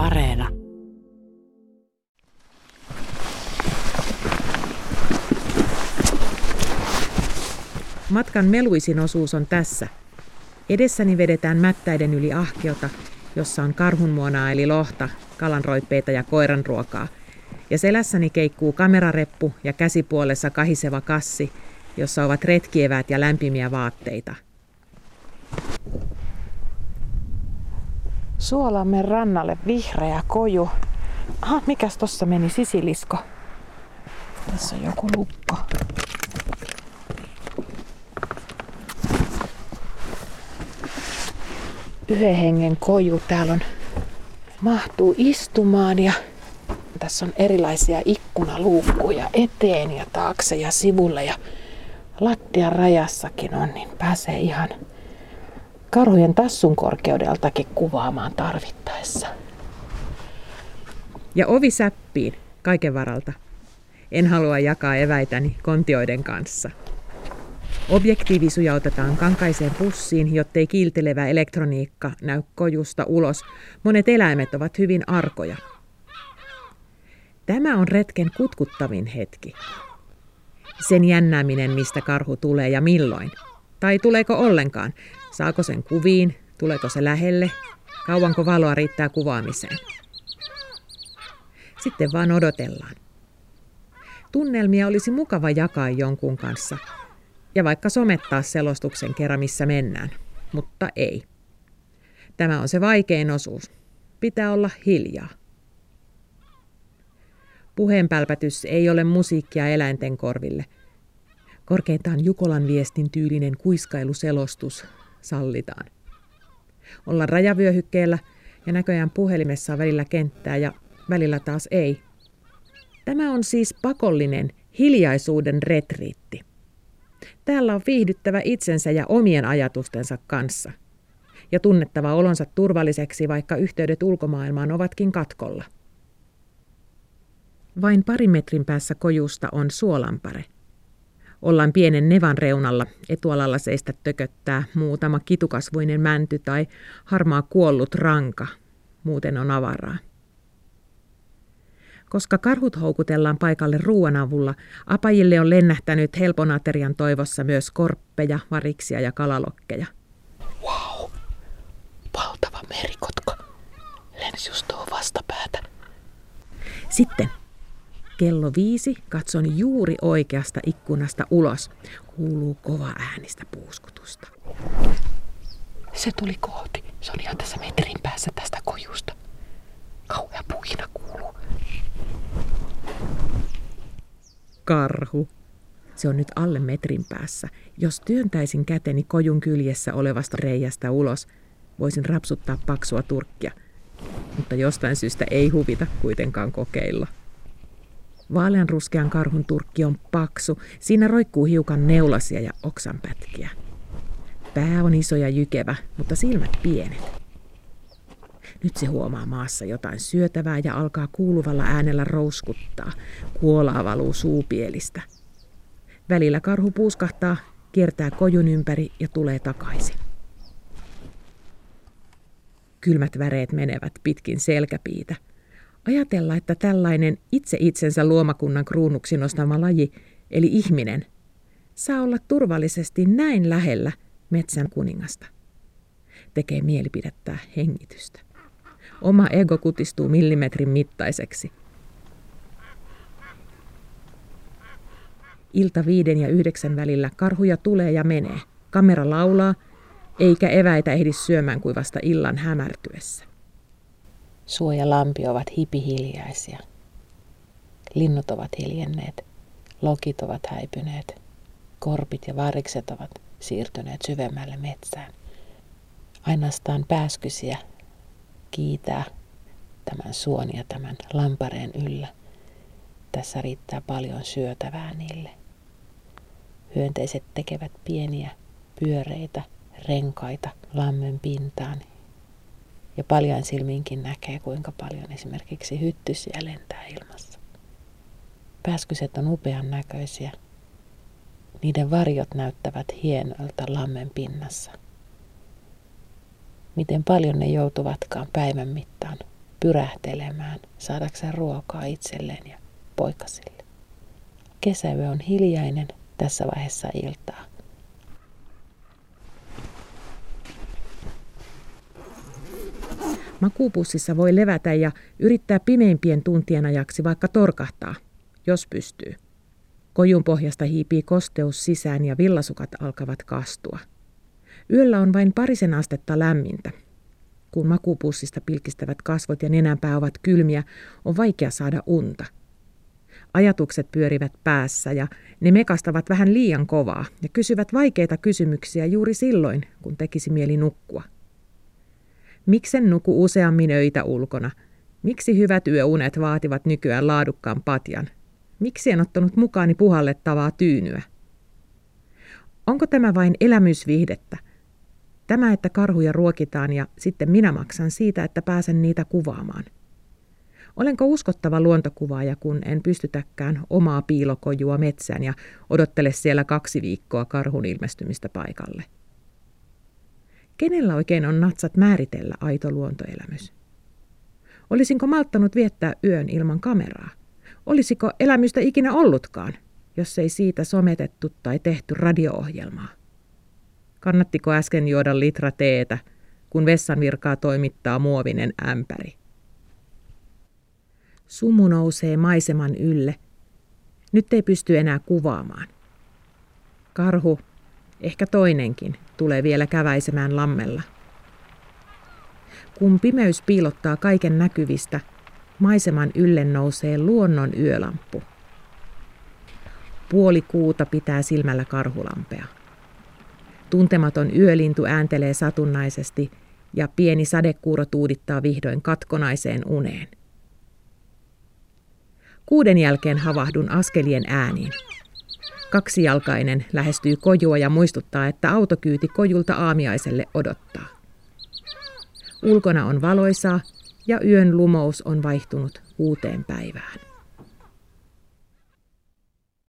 Areena. Matkan meluisin osuus on tässä. Edessäni vedetään mättäiden yli ahkiota, jossa on karhunmuonaa eli lohta, kalanroippeita ja koiranruokaa. Ja selässäni keikkuu kamerareppu ja käsipuolessa kahiseva kassi, jossa ovat retkievät ja lämpimiä vaatteita. Suolamme rannalle vihreä koju. Aha, mikäs tossa meni sisilisko? Tässä on joku lukko. Yhden hengen koju. Täällä on mahtuu istumaan ja tässä on erilaisia ikkunaluukkuja eteen ja taakse ja sivulle ja lattian rajassakin on, niin pääsee ihan karhujen tassun korkeudeltakin kuvaamaan tarvittaessa. Ja ovi säppiin kaiken varalta. En halua jakaa eväitäni kontioiden kanssa. Objektiivi sujautetaan kankaiseen pussiin, jottei kiiltelevä elektroniikka näy kojusta ulos. Monet eläimet ovat hyvin arkoja. Tämä on retken kutkuttavin hetki. Sen jännääminen, mistä karhu tulee ja milloin. Tai tuleeko ollenkaan. Saako sen kuviin? Tuleeko se lähelle? Kauanko valoa riittää kuvaamiseen? Sitten vaan odotellaan. Tunnelmia olisi mukava jakaa jonkun kanssa. Ja vaikka somettaa selostuksen kerran, missä mennään. Mutta ei. Tämä on se vaikein osuus. Pitää olla hiljaa. Puheenpälpätys ei ole musiikkia eläinten korville. Korkeintaan Jukolan viestin tyylinen kuiskailuselostus sallitaan. Ollaan rajavyöhykkeellä ja näköjään puhelimessa on välillä kenttää ja välillä taas ei. Tämä on siis pakollinen hiljaisuuden retriitti. Täällä on viihdyttävä itsensä ja omien ajatustensa kanssa. Ja tunnettava olonsa turvalliseksi, vaikka yhteydet ulkomaailmaan ovatkin katkolla. Vain pari metrin päässä kojusta on suolampare. Ollaan pienen nevan reunalla, etualalla seistä tököttää muutama kitukasvuinen mänty tai harmaa kuollut ranka. Muuten on avaraa. Koska karhut houkutellaan paikalle ruoan avulla, apajille on lennähtänyt helpon aterian toivossa myös korppeja, variksia ja kalalokkeja. Wow! Valtava merikotka. Lensi just tuohon vastapäätä. Sitten kello viisi katson juuri oikeasta ikkunasta ulos. Kuuluu kova äänistä puuskutusta. Se tuli kohti. Se on ihan tässä metrin päässä tästä kojusta. Kauhea puhina kuuluu. Karhu. Se on nyt alle metrin päässä. Jos työntäisin käteni kojun kyljessä olevasta reijästä ulos, voisin rapsuttaa paksua turkkia. Mutta jostain syystä ei huvita kuitenkaan kokeilla. Vaaleanruskean karhun turkki on paksu. Siinä roikkuu hiukan neulasia ja oksanpätkiä. Pää on iso ja jykevä, mutta silmät pienet. Nyt se huomaa maassa jotain syötävää ja alkaa kuuluvalla äänellä rouskuttaa. Kuolaa valuu suupielistä. Välillä karhu puuskahtaa, kiertää kojun ympäri ja tulee takaisin. Kylmät väreet menevät pitkin selkäpiitä. Ajatella, että tällainen itse itsensä luomakunnan kruunuksi nostama laji, eli ihminen, saa olla turvallisesti näin lähellä metsän kuningasta. Tekee mielipidettää hengitystä. Oma ego kutistuu millimetrin mittaiseksi. Ilta viiden ja yhdeksän välillä karhuja tulee ja menee. Kamera laulaa, eikä eväitä ehdi syömään kuin vasta illan hämärtyessä. Suo ja lampi ovat hipihiljaisia. Linnut ovat hiljenneet, lokit ovat häipyneet, korpit ja varikset ovat siirtyneet syvemmälle metsään. Ainoastaan pääskysiä kiitää tämän suon ja tämän lampareen yllä. Tässä riittää paljon syötävää niille. Hyönteiset tekevät pieniä pyöreitä renkaita lammen pintaan. Ja paljon silminkin näkee, kuinka paljon esimerkiksi hyttysiä lentää ilmassa. Pääskyset on upean näköisiä. Niiden varjot näyttävät hienolta lammen pinnassa miten paljon ne joutuvatkaan päivän mittaan pyrähtelemään saadakseen ruokaa itselleen ja poikasille. Kesäyö on hiljainen tässä vaiheessa iltaa. Makuupussissa voi levätä ja yrittää pimeimpien tuntien ajaksi vaikka torkahtaa, jos pystyy. Kojun pohjasta hiipii kosteus sisään ja villasukat alkavat kastua. Yöllä on vain parisen astetta lämmintä. Kun makuupussista pilkistävät kasvot ja nenänpää ovat kylmiä, on vaikea saada unta. Ajatukset pyörivät päässä ja ne mekastavat vähän liian kovaa ja kysyvät vaikeita kysymyksiä juuri silloin, kun tekisi mieli nukkua. Miksen nuku useammin öitä ulkona? Miksi hyvät yöunet vaativat nykyään laadukkaan patjan? Miksi en ottanut mukaani puhallettavaa tyynyä? Onko tämä vain elämysvihdettä? Tämä, että karhuja ruokitaan ja sitten minä maksan siitä, että pääsen niitä kuvaamaan. Olenko uskottava luontokuvaaja, kun en pystytäkään omaa piilokojua metsään ja odottele siellä kaksi viikkoa karhun ilmestymistä paikalle? Kenellä oikein on natsat määritellä aito luontoelämys? Olisinko malttanut viettää yön ilman kameraa? Olisiko elämystä ikinä ollutkaan, jos ei siitä sometettu tai tehty radio-ohjelmaa? Kannattiko äsken juoda litra teetä, kun vessan virkaa toimittaa muovinen ämpäri? Sumu nousee maiseman ylle. Nyt ei pysty enää kuvaamaan. Karhu, ehkä toinenkin, tulee vielä käväisemään lammella. Kun pimeys piilottaa kaiken näkyvistä, maiseman ylle nousee luonnon yölamppu. Puoli kuuta pitää silmällä karhulampea. Tuntematon yölintu ääntelee satunnaisesti ja pieni sadekuuro tuudittaa vihdoin katkonaiseen uneen. Kuuden jälkeen havahdun askelien ääniin. Kaksijalkainen lähestyy kojua ja muistuttaa, että autokyyti kojulta aamiaiselle odottaa. Ulkona on valoisaa ja yön lumous on vaihtunut uuteen päivään.